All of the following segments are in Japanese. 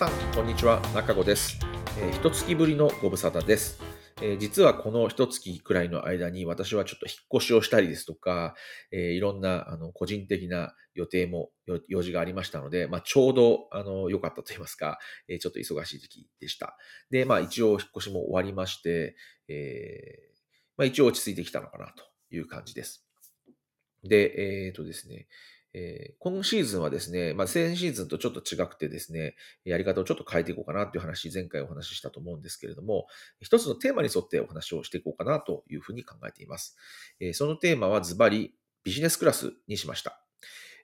皆さん、こんにちは。中子です。えー、一月ぶりのご無沙汰です。えー実はこの一月くらいの間に私はちょっと引っ越しをしたりですとか、えーいろんなあの個人的な予定も、よ用事がありましたので、まあ、ちょうどあの良かったと言いますか、えーちょっと忙しい時期でした。で、まあ一応引っ越しも終わりまして、えーまあ一応落ち着いてきたのかなという感じです。で、えっ、とですね、えー今シーズンはですね、まあ、先シーズンとちょっと違くてですね、やり方をちょっと変えていこうかなという話、前回お話ししたと思うんですけれども、一つのテーマに沿ってお話をしていこうかなというふうに考えています。えーそのテーマはズバリビジネスクラスにしました。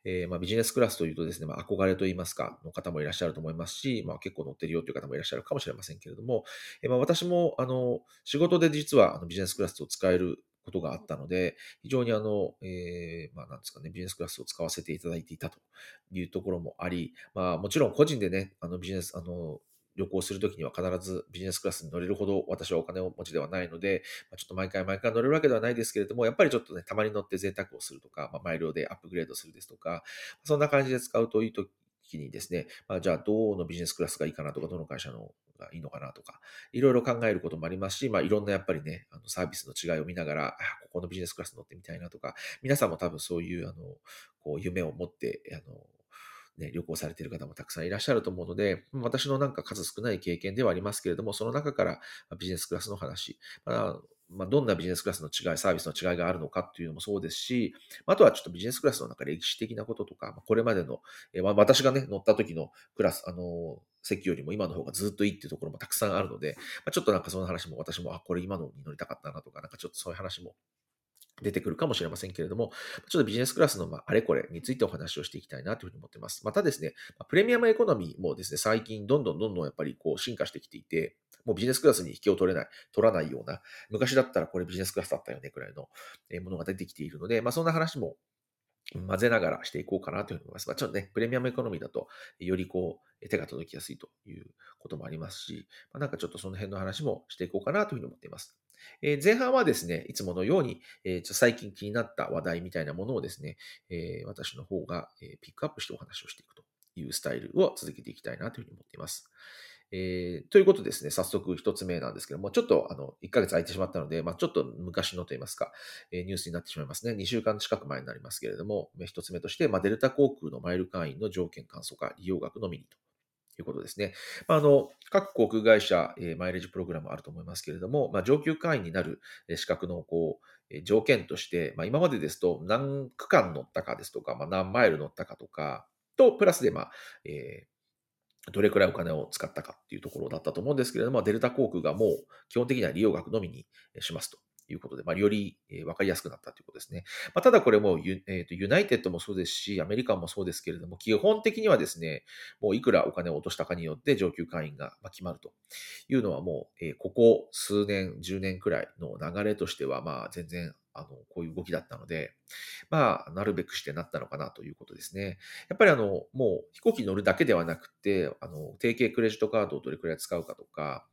えーまあ、ビジネスクラスというとですね、まあ、憧れといいますか、の方もいらっしゃると思いますし、まあ、結構乗ってるよという方もいらっしゃるかもしれませんけれども、えーまあ、私もあの仕事で実はあのビジネスクラスを使えることがあったので、非常にあの、えーまあ、なんですかね、ビジネスクラスを使わせていただいていたというところもあり、まあ、もちろん個人でね、あのビジネス、あの、旅行するときには必ずビジネスクラスに乗れるほど私はお金を持ちではないので、ま、ちょっと毎回毎回乗れるわけではないですけれども、やっぱりちょっとね、たまに乗って贅沢をするとか、まあ、マイルでアップグレードするですとか、そんな感じで使うといいときにですね、まあ、じゃあどのビジネスクラスがいいかなとか、どの会社のがいいのかなとか、いろいろ考えることもありますし、まあ、いろんなやっぱりね、あのサービスの違いを見ながら、あここのビジネスクラス乗ってみたいなとか、皆さんも多分そういう、あの、こう、夢を持って、あの、ね、旅行されている方もたくさんいらっしゃると思うので、私のなんか数少ない経験ではありますけれども、その中からビジネスクラスの話、まあまあ、どんなビジネスクラスの違い、サービスの違いがあるのかっていうのもそうですし、あとはちょっとビジネスクラスの中で歴史的なこととか、これまでの、えーま私がね、乗った時のクラス、あの、席よりも今の方がずっといいっていうところもたくさんあるので、まあ、ちょっとなんかその話も私も、あ、これ今のに乗りたかったなとか、なんかちょっとそういう話も出てくるかもしれませんけれども、ちょっとビジネスクラスのあれこれについてお話をしていきたいなというふうに思っています。またですね、プレミアムエコノミーもですね、最近どんどんどんどんやっぱりこう進化してきていて、もうビジネスクラスに引きを取れない、取らないような、昔だったらこれビジネスクラスだったよねくらいのものが出てきているので、まあそんな話も混ぜながらしていこうかなというふうに思います。まあ、ちょっとね、プレミアムエコノミーだと、よりこう、手が届きやすいということもありますし、まあ、なんかちょっとその辺の話もしていこうかなというふうに思っています。え前半はですね、いつものように、えちょ最近気になった話題みたいなものをですね、え私の方が、えピックアップしてお話をしていくというスタイルを続けていきたいなというふうに思っています。えーということですね、早速一つ目なんですけども、ちょっとあの1ヶ月空いてしまったので、まあ、ちょっと昔のといいますか、えーニュースになってしまいますね。2週間近く前になりますけれども、一つ目として、まあ、デルタ航空のマイル会員の条件簡素化、利用額のみにと。いうことですね。まあ、あの各航空会社、えーマイレージプログラムあると思いますけれども、まあ、上級会員になる資格のこうえー条件として、まあ、今までですと何区間乗ったかですとか、まあ、何マイル乗ったかとか、と、プラスで、まあえーどれくらいお金を使ったかっていうところだったと思うんですけれども、デルタ航空がもう基本的には利用額のみにしますということで、まあ、よりえーわかりやすくなったということですね。まあ、ただこれもユ,、えーとユナイテッドもそうですし、アメリカもそうですけれども、基本的にはですね、もういくらお金を落としたかによって上級会員が決まるというのはもう、えーここ数年、10年くらいの流れとしては、まあ全然あのこういう動きだったので、まあ、なるべくしてなったのかなということですね。やっぱりあの、もう飛行機に乗るだけではなくて、あの、提携クレジットカードをどれくらい使うかとか、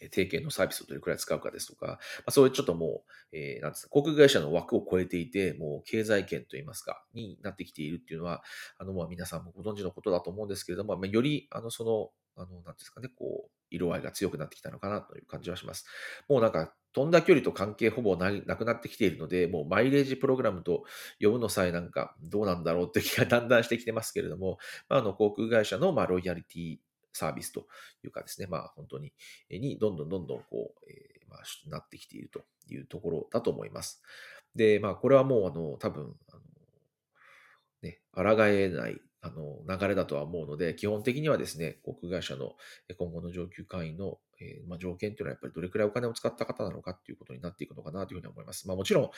え提携のサービスをどれくらい使うかですとか、まあ、そういうちょっともう、えーなんですか、航空会社の枠を超えていて、もう経済圏といいますか、になってきているっていうのは、あの、まあ皆さんもご存知のことだと思うんですけれども、まあ、より、あの、その、あの、なんですかね、こう、色合いが強くなってきたのかなという感じはします。もうなんか、飛んだ距離と関係ほぼなくなってきているので、もうマイレージプログラムと呼ぶのさえなんかどうなんだろうって気がだんだんしてきてますけれども、まあ、あの航空会社のまロイヤリティサービスというかですね、まあ本当に、にどんどんどんどんこう、えーまあ、なってきているというところだと思います。で、まあこれはもうあの多分、あのね、抗えないあの流れだとは思うので、基本的にはですね、航空会社の今後の上級会員の、えまあ、条件というのはやっぱりどれくらいお金を使った方なのかっていうことになっていくのかなというふうに思います。まあもちろん、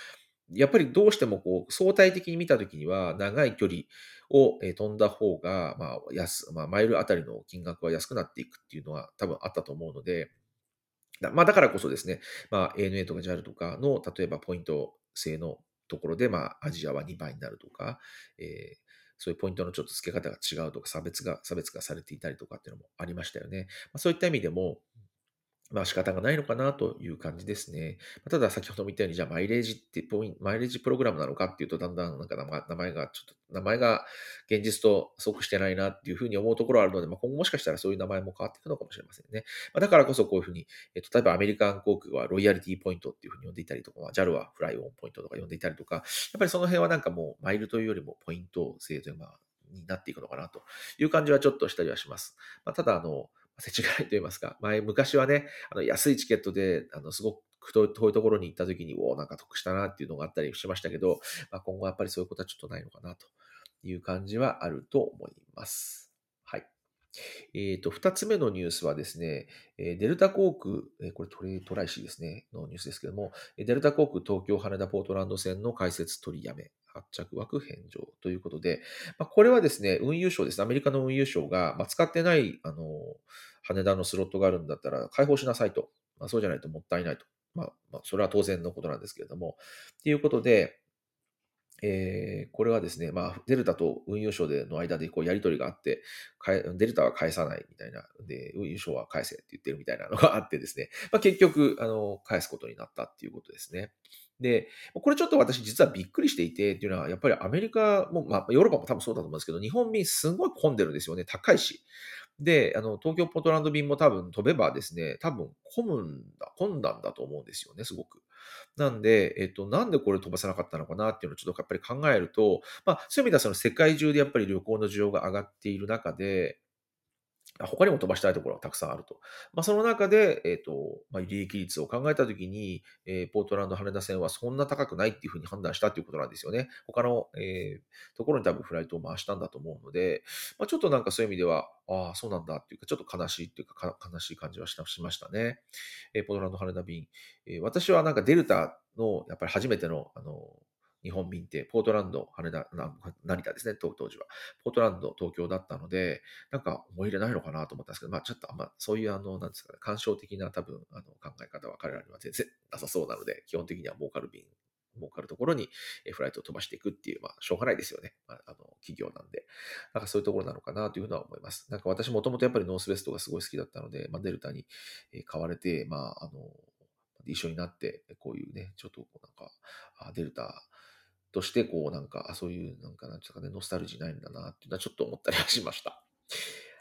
やっぱりどうしてもこう相対的に見たときには、長い距離を飛んだ方が、まあ安まあ、マイルあたりの金額は安くなっていくっていうのは多分あったと思うので、だまあ、だからこそですね、まあ、ANA とか JAL とかの、例えばポイント制のところで、まあ、アジアは2倍になるとか、えーそういうポイントのちょっと付け方が違うとか、差別が、差別がされていたりとかっていうのもありましたよね。まあ、そういった意味でも、まあ仕方がないのかなという感じですね。ただ先ほども言ったように、じゃあマイレージってポイント、マイレージプログラムなのかっていうと、だんだんなんか名前がちょっと、名前が現実と即してないなっていうふうに思うところあるので、まあ、今後もしかしたらそういう名前も変わっていくのかもしれませんね。まあ、だからこそこういうふうに、えっと、例えばアメリカン航空はロイヤリティポイントっていうふうに呼んでいたりとかま、JAL はフライオンポイントとか呼んでいたりとか、やっぱりその辺はなんかもうマイルというよりもポイント制というまあになっていくのかなという感じはちょっとしたりはします。まあ、ただ、あの、世知辛いと言いますか、前、昔はね、あの安いチケットで、あの、すごく遠いところに行った時に、おお、なんか得したなっていうのがあったりしましたけど、まあ、今後やっぱりそういうことはちょっとないのかなという感じはあると思います。はい。えっ、ー、と、二つ目のニュースはですね、デルタ航空、これトレトライシーですね、のニュースですけども、デルタ航空東京羽田ポートランド線の開設取りやめ、発着枠返上ということで、まあ、これはですね、運輸省です。アメリカの運輸省が、まあ、使ってない、あの、羽田のスロットがあるんだったら開放しなさいと。まあ、そうじゃないともったいないと。まあ、まあ、それは当然のことなんですけれども。ということで、えー、これはですね、まあ、デルタと運輸省での間でこうやり取りがあって、デルタは返さないみたいな、で、運輸省は返せって言ってるみたいなのがあってですね、まあ、結局、あの、返すことになったっていうことですね。で、これちょっと私実はびっくりしていてっていうのは、やっぱりアメリカも、まあ、ヨーロッパも多分そうだと思うんですけど、日本便すごい混んでるんですよね。高いし。で、あの、東京ポートランド便も多分飛べばですね、多分混むんだ、混んだんだと思うんですよね、すごく。なんで、えっと、なんでこれ飛ばさなかったのかなっていうのをちょっとやっぱり考えると、まあ、そういう意味ではその世界中でやっぱり旅行の需要が上がっている中で、他にも飛ばしたいところはたくさんあると。まあ、その中で、えっ、ー、と、まあ、利益率を考えたときに、えー、ポートランド羽田線はそんな高くないっていうふうに判断したっていうことなんですよね。他の、えー、ところに多分フライトを回したんだと思うので、まあ、ちょっとなんかそういう意味では、ああ、そうなんだっていうか、ちょっと悲しいっていうか、悲しい感じはしましたね。えー、ポートランド羽田便。えー、私はなんかデルタの、やっぱり初めての、あの、日本便って、ポートランド、羽田、成田ですね、当時は。ポートランド、東京だったので、なんか思い入れないのかなと思ったんですけど、まあちょっとあんま、そういうあの、なんですかね、干渉的な多分、あの、考え方は彼らには全然なさそうなので、基本的には儲かる便儲かるところにフライトを飛ばしていくっていう、まあ、しょうがないですよね。まあ、あの企業なんで。なんかそういうところなのかなというふうには思います。なんか私もともとやっぱりノースウェストがすごい好きだったので、まあ、デルタに買われて、まあ、あの、一緒になって、こういうね、ちょっとなんか、デルタとして、こう、なんか、あそういう、なんか、なんですかね、ノスタルジーないんだな、っていうのはちょっと思ったりはしました。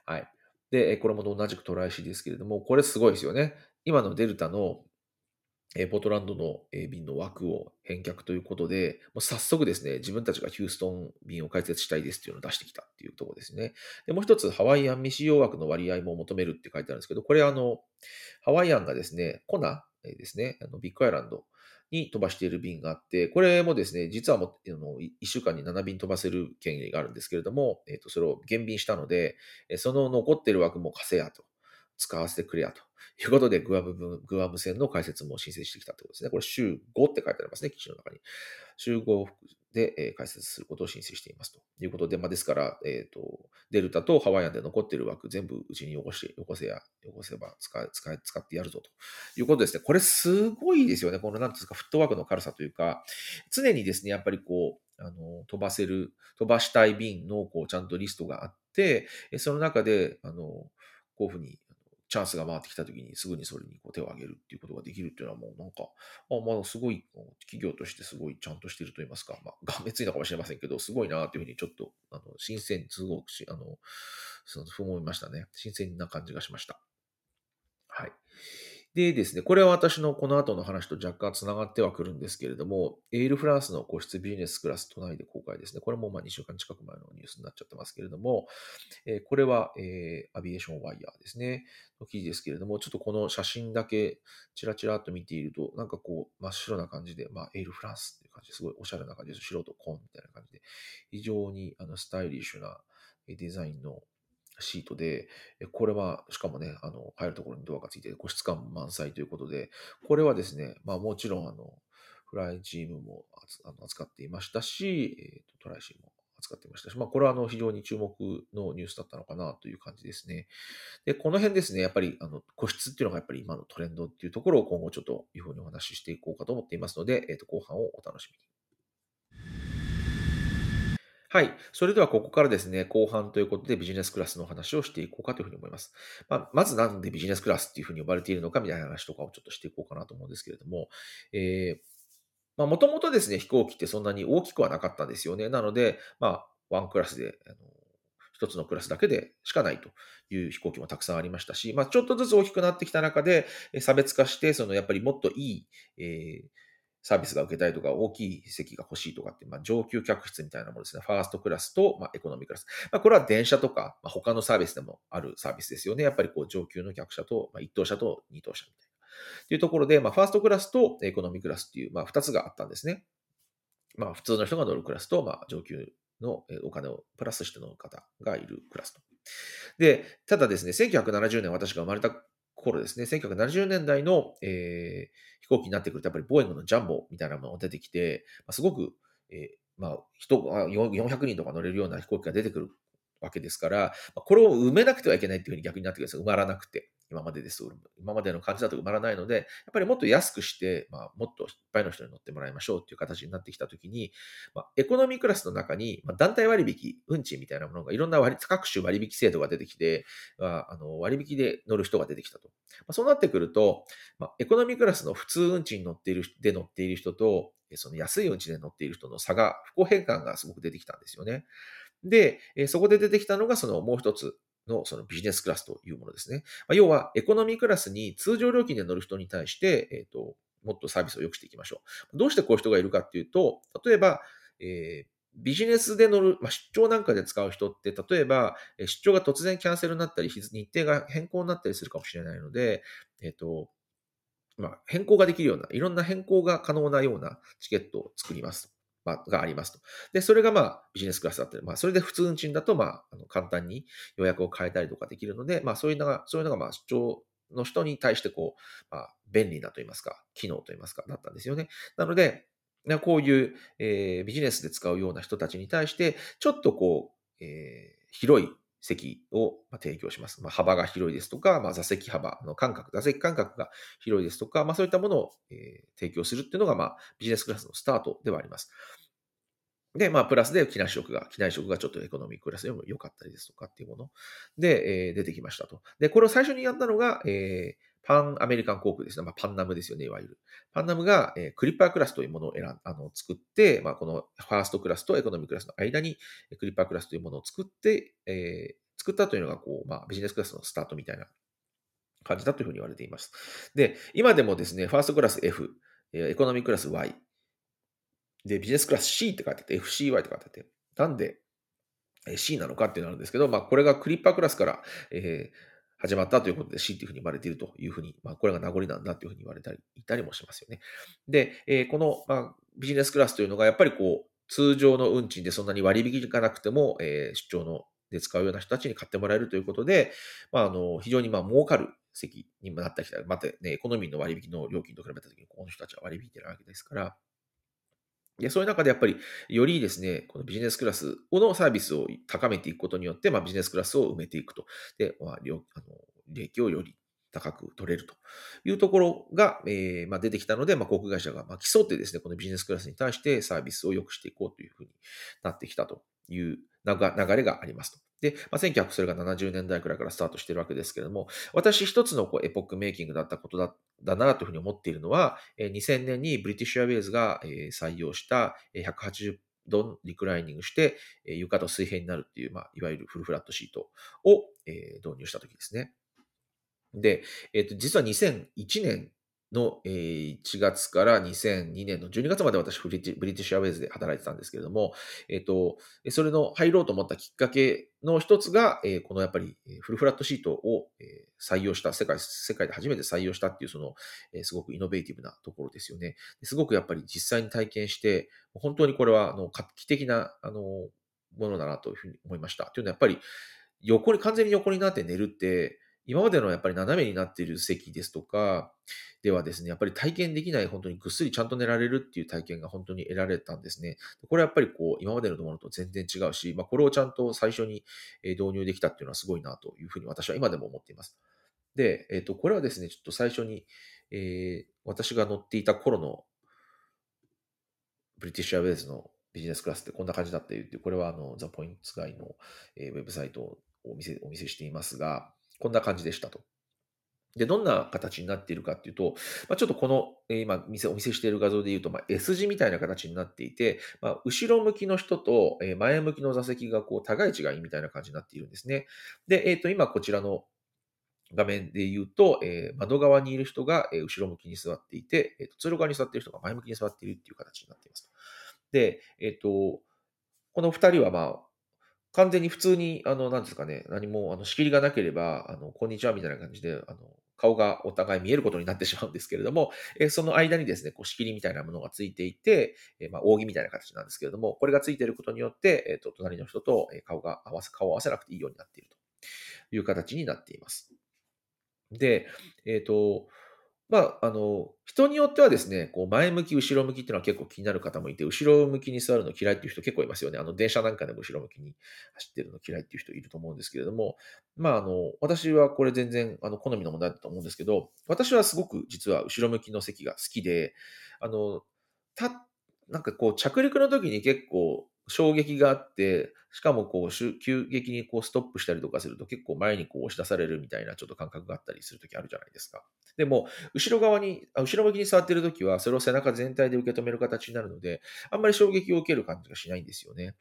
はい。で、これも同じくトライシーですけれども、これすごいですよね。今のデルタの、えポートランドのえ便の枠を返却ということで、もう早速ですね、自分たちがヒューストン便を開設したいですっていうのを出してきたっていうところですね。で、もう一つ、ハワイアン未使用枠の割合も求めるって書いてあるんですけど、これあの、ハワイアンがですね、コナですね、あのビッグアイランドに飛ばしている便があって、これもですね、実はもう1週間に7便飛ばせる権利があるんですけれども、えー、とそれを減便したので、その残っている枠も貸せやと、使わせてくれやということで、グアムグアム線の開設も申請してきたということですね。これ週5って書いてありますね、記事の中に。週5で、え開設することを申請していますということで、まあ、ですから、えっ、ー、と、デルタとハワイアンで残っている枠全部うちによこして、よこせや、よこせば使使使ってやるぞということですね。これすごいですよね。この、なんですか、フットワークの軽さというか、常にですね、やっぱりこう、あの、飛ばせる、飛ばしたい便の、こう、ちゃんとリストがあって、その中で、あの、こういうふうにチャンスが回ってきた時にすぐにそれにこう手を挙げるっていうことができるっていうのはもうなんか、あまあすごい企業としてすごいちゃんとしてると言いますか、まあ、がめついのかもしれませんけど、すごいなっていうふうにちょっと、あの、新鮮、すごくし、あの、その、思いましたね。新鮮な感じがしました。はい。でですね、これは私のこの後の話と若干つながってはくるんですけれども、エールフランスの個室ビジネスクラス都内で公開ですね。これもまあ2週間近く前のニュースになっちゃってますけれども、え、これは、え、アビエーションワイヤーですね、の記事ですけれども、ちょっとこの写真だけチラチラと見ていると、なんかこう真っ白な感じで、まあ、エールフランスっていう感じですごいおしゃれな感じです。白と紺みたいな感じで、非常にあのスタイリッシュなデザインのシートで、これは、しかもね、あの、入るところにドアがついて、個室感満載ということで、これはですね、まあもちろん、あの、フライチームも扱っていましたし、えーと、トライシーも扱っていましたし、まあこれはあの非常に注目のニュースだったのかなという感じですね。で、この辺ですね、やっぱりあの個室っていうのがやっぱり今のトレンドっていうところを今後ちょっというふうにお話ししていこうかと思っていますので、えっ、ー、と後半をお楽しみに。はい。それではここからですね、後半ということでビジネスクラスの話をしていこうかというふうに思います。まあ、まずなんでビジネスクラスっていうふうに呼ばれているのかみたいな話とかをちょっとしていこうかなと思うんですけれども、えー、まあ、もともとですね、飛行機ってそんなに大きくはなかったんですよね。なので、まあ、ワンクラスで、あの一つのクラスだけでしかないという飛行機もたくさんありましたし、まあ、ちょっとずつ大きくなってきた中で、差別化して、そのやっぱりもっといい、えー、サービスが受けたいとか、大きい席が欲しいとかって、まあ、上級客室みたいなものですね。ファーストクラスと、まあ、エコノミークラス。まあ、これは電車とか、まあ、他のサービスでもあるサービスですよね。やっぱりこう上級の客車と、まあ、一等車と二等車みたいな。というところで、まあ、ファーストクラスとエコノミークラスっていう、まあ、二つがあったんですね。まあ、普通の人が乗るクラスと、まあ、上級のお金をプラスして乗る方がいるクラスと。で、ただですね、1970年私が生まれた頃ですね、1970年代の、えー、飛行機になってくると、やっぱりボーイングのジャンボみたいなものが出てきて、ま、すごく、えー、まあ、人400人とか乗れるような飛行機が出てくるわけですから、これを埋めなくてはいけないっていうふうに逆になってくるんですよ埋まらなくて。今までです今までの感じだと埋まらないので、やっぱりもっと安くして、まあ、もっといっぱいの人に乗ってもらいましょうっていう形になってきたときに、まあ、エコノミークラスの中に、まあ、団体割引、運賃みたいなものがいろんな割各種割引制度が出てきて、まあ、あの割引で乗る人が出てきたと。まあ、そうなってくると、まあ、エコノミークラスの普通運賃に乗っているで乗っている人と、その安い運賃で乗っている人の差が、不公平感がすごく出てきたんですよね。で、そこで出てきたのが、そのもう一つのそのビジネスクラスというものですね。まあ、要は、エコノミークラスに通常料金で乗る人に対して、えっ、ー、と、もっとサービスを良くしていきましょう。どうしてこういう人がいるかっていうと、例えば、えー、ビジネスで乗る、まあ、出張なんかで使う人って、例えば、出張が突然キャンセルになったり、日程が変更になったりするかもしれないので、えっ、ー、と、まあ、変更ができるような、いろんな変更が可能なようなチケットを作ります。まあ、がありますと。で、それがまあ、ビジネスクラスだったり、まあ、それで普通運賃だと、まあ、あの簡単に予約を変えたりとかできるので、まあ、そういうのが、そういうのが、まあ、主張の人に対して、こう、まあ、便利なと言いますか、機能と言いますか、だったんですよね。なので、こういう、えー、ビジネスで使うような人たちに対して、ちょっとこう、えー、広い席を提供します。まあ、幅が広いですとか、まあ、座席幅の間隔、座席間隔が広いですとか、まあ、そういったものを、え、提供するっていうのが、まあ、ビジネスクラスのスタートではあります。で、まあ、プラスで機内食が、機内食がちょっとエコノミークラスよりも良かったりですとかっていうもので、えー、出てきましたと。で、これを最初にやったのが、えー、パンアメリカン航空ですね。まあ、パンナムですよね、いわゆる。パンナムが、えー、クリッパークラスというものを選あの作って、まあ、このファーストクラスとエコノミークラスの間にクリッパークラスというものを作って、えー、作ったというのが、こう、まあ、ビジネスクラスのスタートみたいな感じだというふうに言われています。で、今でもですね、ファーストクラス F、エコノミークラス Y、で、ビジネスクラス C って書いてて、FCY って書いてて、なんで C なのかっていうのがあるんですけど、まあ、これがクリッパークラスから、えー、始まったということで C っていうふうに言われているというふうに、まあ、これが名残なんだというふうに言われたり、いたりもしますよね。で、え、この、まあ、ビジネスクラスというのが、やっぱりこう、通常の運賃でそんなに割引がなくても、え、出張ので使うような人たちに買ってもらえるということで、まあ、あの、非常にまあ儲かる席にもなってきた。またね、エコノミーの割引の料金と比べたときに、この人たちは割引いてるわけですから、で、そういう中でやっぱり、よりですね、このビジネスクラスのサービスを高めていくことによって、まあ、ビジネスクラスを埋めていくと。で、まあ、あの利益をより高く取れるというところが、えーまあ、出てきたので、まあ、航空会社がまあ競ってですね、このビジネスクラスに対してサービスを良くしていこうというふうになってきたという流れがありますと。で、まあ、1900それが70年代くらいからスタートしてるわけですけれども、私一つのこうエポックメイキングだったことだだなというふうに思っているのは、2000年にブリティッシュアウェイズが採用した180度リクライニングして、床と水平になるっていう、まあ、いわゆるフルフラットシートを導入したときですね。で、えっ、と、実は2001年の1月から2002年の12月まで私ブリティッシュアウェイズで働いてたんですけれども、えっと、それの入ろうと思ったきっかけの一つが、このやっぱりフルフラットシートを採用した、世界、世界で初めて採用したっていうその、すごくイノベーティブなところですよね。すごくやっぱり実際に体験して、本当にこれはあの画期的なあのものだなというふうに思いました。というのはやっぱり横に、完全に横になって寝るって、今までのやっぱり斜めになっている席ですとか、ではですね、やっぱり体験できない本当にぐっすりちゃんと寝られるっていう体験が本当に得られたんですね。これはやっぱりこう、今までのものと全然違うし、まあ、これをちゃんと最初に導入できたっていうのはすごいなというふうに私は今でも思っています。で、えっ、ー、と、これはですね、ちょっと最初に、えー、私が乗っていた頃のブリティッシュアウェイズのビジネスクラスってこんな感じだっていう、これはあの、ザ・ポイントスガイの、えー、ウェブサイトをお見せお見せしていますが、こんな感じでしたと。で、どんな形になっているかっていうと、まあ、ちょっとこの、え、今見せ、お見せしている画像で言うと、まあ、S 字みたいな形になっていて、まあ、後ろ向きの人と、え、前向きの座席がこう、互い違いみたいな感じになっているんですね。で、えっ、ー、と、今こちらの画面で言うと、えー、窓側にいる人が、え、後ろ向きに座っていて、えーと、通路側に座っている人が前向きに座っているっていう形になっています。で、えっ、ー、と、この二人はまあ、完全に普通に、あの、なんですかね、何も、あの、仕切りがなければ、あの、こんにちはみたいな感じで、あの、顔がお互い見えることになってしまうんですけれども、えその間にですね、こう仕切りみたいなものがついていて、えまあ、扇みたいな形なんですけれども、これがついていることによって、えっ、と、隣の人と顔が合わせ、顔を合わせなくていいようになっているという形になっています。で、えっ、と、まあ、あの、人によってはですね、こう前向き、後ろ向きっていうのは結構気になる方もいて、後ろ向きに座るの嫌いっていう人結構いますよね。あの、電車なんかでも後ろ向きに走ってるの嫌いっていう人いると思うんですけれども、まあ、あの、私はこれ全然、あの、好みの問題だと思うんですけど、私はすごく実は後ろ向きの席が好きで、あの、た、なんかこう、着陸の時に結構、衝撃があって、しかもこう急激にこうストップしたりとかすると結構前にこう押し出されるみたいなちょっと感覚があったりするときあるじゃないですか。でも、後ろ側に、後ろ向きに座ってるときは、それを背中全体で受け止める形になるので、あんまり衝撃を受ける感じがしないんですよね。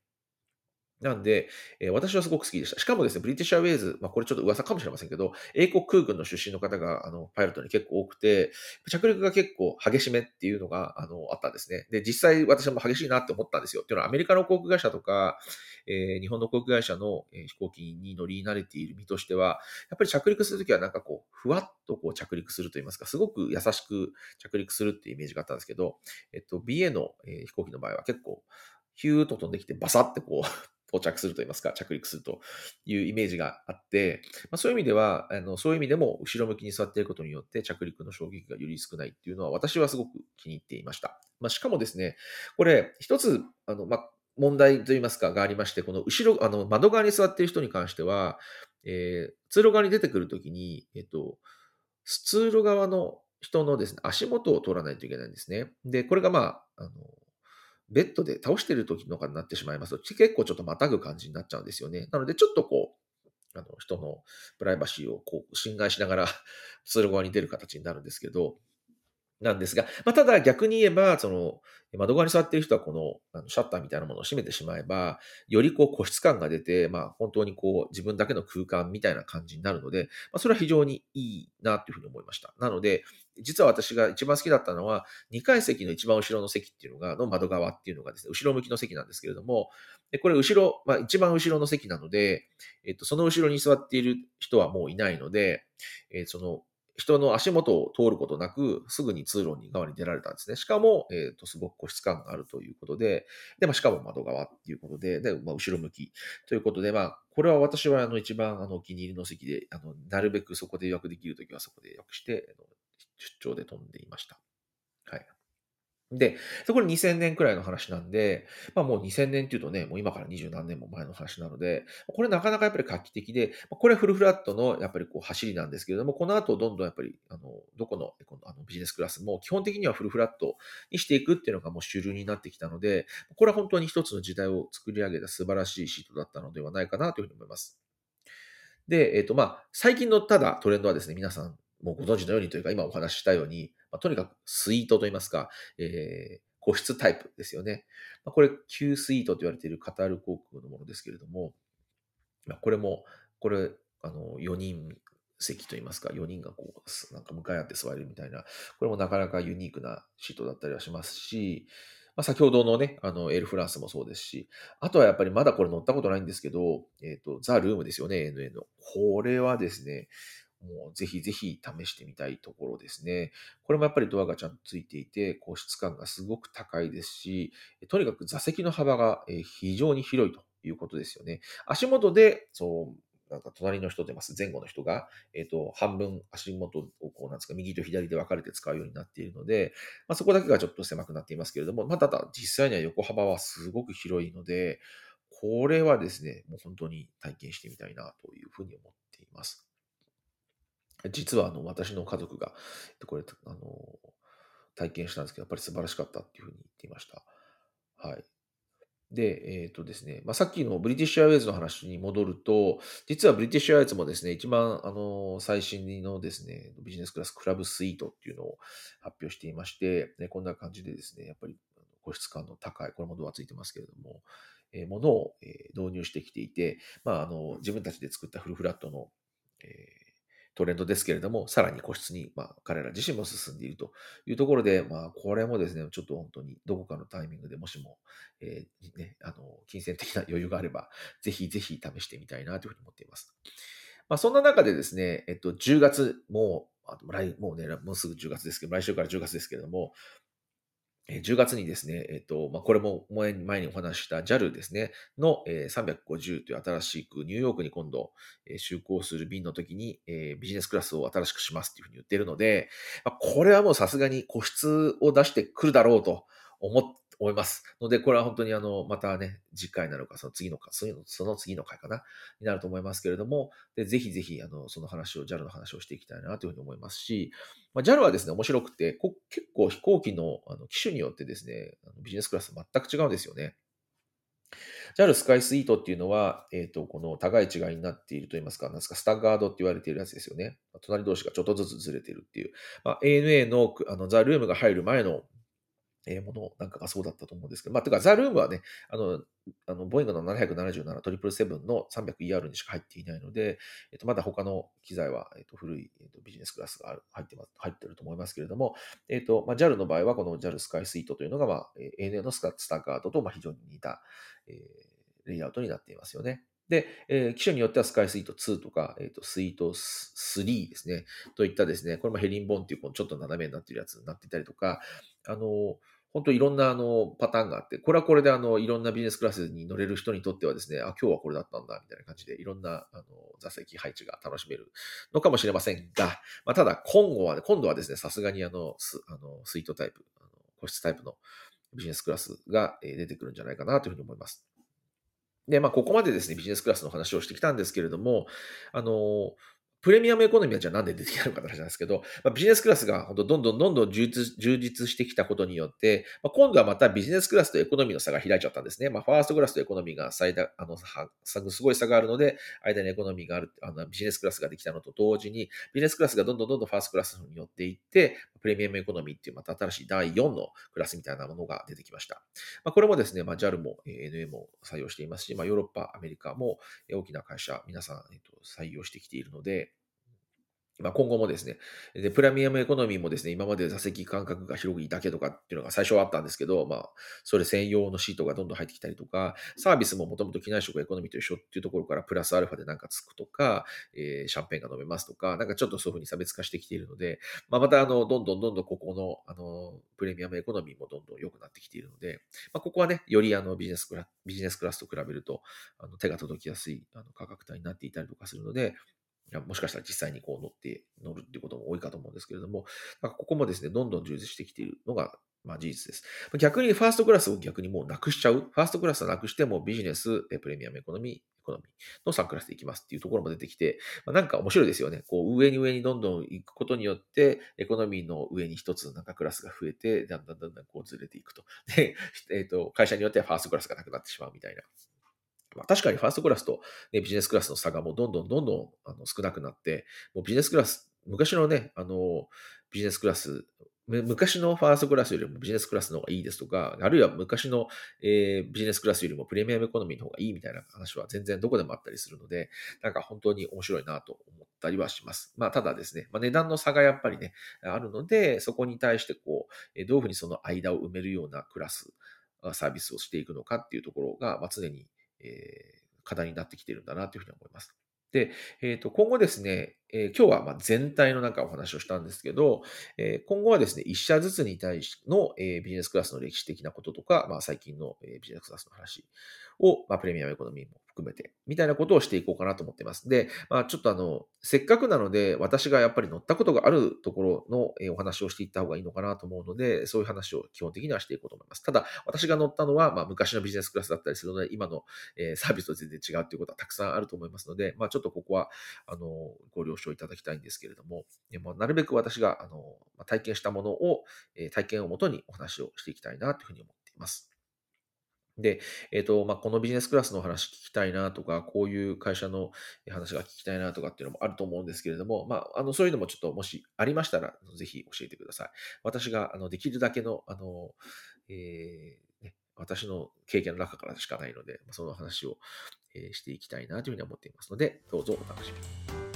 なんで、えー、私はすごく好きでした。しかもですね、ブリティッシュアウェイズ、まあこれちょっと噂かもしれませんけど、英国空軍の出身の方が、あの、パイロットに結構多くて、着陸が結構激しめっていうのが、あの、あったんですね。で、実際私も激しいなって思ったんですよ。っていうのはアメリカの航空会社とか、えー、日本の航空会社の、え飛行機に乗り慣れている身としては、やっぱり着陸するときはなんかこう、ふわっとこう着陸すると言いますか、すごく優しく着陸するっていうイメージがあったんですけど、えっと、BA の、え飛行機の場合は結構、ヒューッと飛んできてバサってこう到着すると言いますか、着陸するというイメージがあって、まあ、そういう意味では、あのそういう意味でも後ろ向きに座っていることによって着陸の衝撃がより少ないっていうのは私はすごく気に入っていました。まあ、しかもですね、これ一つ、あの、まあ、問題といいますか、がありまして、この後ろ、あの、窓側に座っている人に関しては、えー、通路側に出てくるときに、えっと、通路側の人のですね、足元を通らないといけないんですね。で、これがまあ、あの、ベッドで倒してる時とかになってしまいますと、結構ちょっとまたぐ感じになっちゃうんですよね。なので、ちょっとこう、あの人のプライバシーをこう侵害しながら 通路側に出る形になるんですけど、なんですが、まあ、ただ逆に言えば、その、窓側に座っている人はこのあのシャッターみたいなものを閉めてしまえば、よりこう個室感が出て、まあ本当にこう自分だけの空間みたいな感じになるので、まあ、それは非常にいいなというふうに思いました。なので、実は私が一番好きだったのは、2階席の一番後ろの席っていうのが、の窓側っていうのがですね、後ろ向きの席なんですけれども、でこれ後ろ、まあ一番後ろの席なので、えっと、その後ろに座っている人はもういないので、えー、その人の足元を通ることなく、すぐに通路に側に出られたんですね。しかも、えっ、ー、と、すごく個室感があるということで、で、まあ、しかも窓側っていうことで、で、まあ、後ろ向きということで、まあ、これは私は、あの、一番、あの、お気に入りの席で、あの、なるべくそこで予約できるときはそこで予約して、出張で飛んでいました。はい。で、そこで2000年くらいの話なんで、まあもう2000年っていうとね、もう今から二十何年も前の話なので、これなかなかやっぱり画期的で、これはフルフラットのやっぱりこう走りなんですけれども、この後どんどんやっぱり、あの、どこのこのあのビジネスクラスも基本的にはフルフラットにしていくっていうのがもう主流になってきたので、これは本当に一つの時代を作り上げた素晴らしいシートだったのではないかなというふうに思います。で、えっ、ー、と、まあ、最近のただトレンドはですね、皆さんもうご存知のようにというか、今お話ししたように、まあ、とにかくスイートといいますか、えー、個室タイプですよね。まあ、これ、Q スイートと言われているカタール航空のものですけれども、まあ、これも、これ、あの、4人席といいますか、4人がこう、なんか向かい合って座れるみたいな、これもなかなかユニークなシートだったりはしますし、まあ、先ほどのね、あの、エルフランスもそうですし、あとはやっぱりまだこれ乗ったことないんですけど、えっ、ー、と、ザ・ルームですよね、NN の。これはですね、もうぜひぜひ試してみたいところですね。これもやっぱりドアがちゃんとついていて、個室感がすごく高いですし、とにかく座席の幅が非常に広いということですよね。足元で、そう、なんか隣の人と言います、前後の人が、えっ、ー、と、半分足元をこうなんですか、右と左で分かれて使うようになっているので、まあ、そこだけがちょっと狭くなっていますけれども、まあ、ただ実際には横幅はすごく広いので、これはですね、もう本当に体験してみたいなというふうに思っています。実はあの私の家族が、これ、あの、体験したんですけど、やっぱり素晴らしかったっていうふうに言っていました。はい。で、えっ、とですね、まあ、さっきのブリティッシュアウェイズの話に戻ると、実はブリティッシュアウェイズもですね、一番、あの、最新のですね、ビジネスクラスクラブスイートっていうのを発表していまして、ね、こんな感じでですね、やっぱり個室感の高い、これもドアついてますけれども、えー、ものを、え、導入してきていて、まあ、あの、自分たちで作ったフルフラットの、えートレンドですけれども、さらに個室に、まあ、彼ら自身も進んでいるというところで、まあ、これもですね、ちょっと本当にどこかのタイミングでもしも、えー、ね、あの、金銭的な余裕があれば、ぜひぜひ試してみたいなというふうに思っています。まあ、そんな中でですね、えっと、10月、もう、あ来もうね、もうすぐ10月ですけど、来週から10月ですけれども、10月にですね、えっと、まあ、これも前にお話した JAL ですね、の350という新しくニューヨークに今度就航する便の時にビジネスクラスを新しくしますっていうふうに言ってるので、これはもうさすがに個室を出してくるだろうと思っ思います。ので、これは本当にあの、またね、次回なのか、その次のか、そのその次の回かな、になると思いますけれども、でぜひぜひ、あの、その話を、JAL の話をしていきたいなというふうに思いますし、まあ、JAL はですね、面白くて、こ結構飛行機のあの機種によってですね、ビジネスクラス全く違うんですよね。JAL スカイスイートっていうのは、えっ、ー、と、この高い違いになっていると言いますか、なんですか、スタッガードって言われているやつですよね。隣同士がちょっとずつずれているっていう。まあ、ANA のあのザ・ルームが入る前のえものなんかがそうだったと思うんですけど、まあ、てか、ザ・ルームはね、あの、あのボーイングの777、777の 300ER にしか入っていないので、えっと、まだ他の機材は、えっと、古い、えっと、ビジネスクラスが入ってます、入ってると思いますけれども、えっと、まあ、JAL の場合は、この JAL スカイスイートというのが、まあ、ANA のスターガードと、まあ、非常に似た、えー、レイアウトになっていますよね。で、えー、機種によってはスカイスイート2とか、えっ、ー、と、スイート3ですね、といったですね、これもヘリンボンっていう、このちょっと斜めになっているやつになってたりとか、あの、本当いろんなあのパターンがあって、これはこれであのいろんなビジネスクラスに乗れる人にとってはですね、あ、今日はこれだったんだ、みたいな感じでいろんなあの座席配置が楽しめるのかもしれませんが、まあ、ただ今後はね、今度はですね、さすがにあのスあのスイートタイプ、あの個室タイプのビジネスクラスが出てくるんじゃないかなというふうに思います。で、まあ、ここまでですね、ビジネスクラスの話をしてきたんですけれども、あの、プレミアムエコノミーはじゃあなんで出てきたのかって話なんですけど、まあ、ビジネスクラスがどんどんどんどん充実してきたことによって、まあ、今度はまたビジネスクラスとエコノミーの差が開いちゃったんですね。まあ、ファーストクラスとエコノミーが最大、あの、すごい差があるので、間にエコノミーがある、あのビジネスクラスができたのと同時に、ビジネスクラスがどんどんどんどんファーストクラスに寄っていって、プレミアムエコノミーっていうまた新しい第4のクラスみたいなものが出てきました。まあ、これもですね、まあ、JAL も NA も採用していますし、まあ、ヨーロッパ、アメリカも大きな会社、皆さん、えっと、採用してきているので、まあ、今後もですねで、プレミアムエコノミーもですね、今まで座席間隔が広いだけとかっていうのが最初はあったんですけど、まあ、それ専用のシートがどんどん入ってきたりとか、サービスももともと機内食エコノミーと一緒っていうところからプラスアルファでなんかつくとか、えー、シャンペーンが飲めますとか、なんかちょっとそういうふうに差別化してきているので、まあ、またあの、どんどんどんどんここの、あの、プレミアムエコノミーもどんどん良くなってきているので、まあ、ここはね、よりあのビジネスクラビジネスクラスと比べると、あの手が届きやすいあの価格帯になっていたりとかするので、もしかしたら実際にこう乗って、乗るっていうことも多いかと思うんですけれども、ここもですね、どんどん充実してきているのが、まあ事実です。逆にファーストクラスを逆にもうなくしちゃう。ファーストクラスはなくしてもビジネス、プレミアムエコノミー、エコノミーの3クラスでいきますっていうところも出てきて、まあ、なんか面白いですよね。こう上に上にどんどん行くことによって、エコノミーの上に一つなんかクラスが増えて、だんだんだんだんこうずれていくと。で、えっ、ー、と、会社によってはファーストクラスがなくなってしまうみたいな。まあ、確かにファーストクラスと、ね、ビジネスクラスの差がもうどんどんどんどんあの少なくなって、もうビジネスクラス、昔のね、あの、ビジネスクラス、昔のファーストクラスよりもビジネスクラスの方がいいですとか、あるいは昔の、えー、ビジネスクラスよりもプレミアムエコノミーの方がいいみたいな話は全然どこでもあったりするので、なんか本当に面白いなと思ったりはします。まあ、ただですね、まあ、値段の差がやっぱりね、あるので、そこに対してこう、どういうふうにその間を埋めるようなクラス、サービスをしていくのかっていうところが、まあ、常にえー、課題になってきてるんだなというふうに思います。で、えー、と今後ですね、えー、今日はま全体の中お話をしたんですけど、えー、今後はですね、1社ずつに対しての、えビジネスクラスの歴史的なこととか、まあ、最近の、えビジネスクラスの話を、まあ、プレミアムエコノミーも含めて、みたいなことをしていこうかなと思っています。で、まあ、ちょっとあの、せっかくなので、私がやっぱり乗ったことがあるところの、お話をしていった方がいいのかなと思うので、そういう話を基本的にはしていこうと思います。ただ、私が乗ったのは、まあ、昔のビジネスクラスだったりするので、今の、えサービスと全然違うということはたくさんあると思いますので、まあ、ちょっとここは、あの、ご了承いただきたいんですけれども、えまあ、なるべく私が、あの、体験したものを、体験をもとにお話をしていきたいなというふうに思っています。で、えっ、と、まあ、このビジネスクラスの話聞きたいなとか、こういう会社の話が聞きたいなとかっていうのもあると思うんですけれども、まあ、あの、そういうのもちょっともしありましたら、ぜひ教えてください。私が、あの、できるだけの、あの、えーね、私の経験の中からしかないので、その話を、えしていきたいなというふうに思っていますので、どうぞお楽しみに。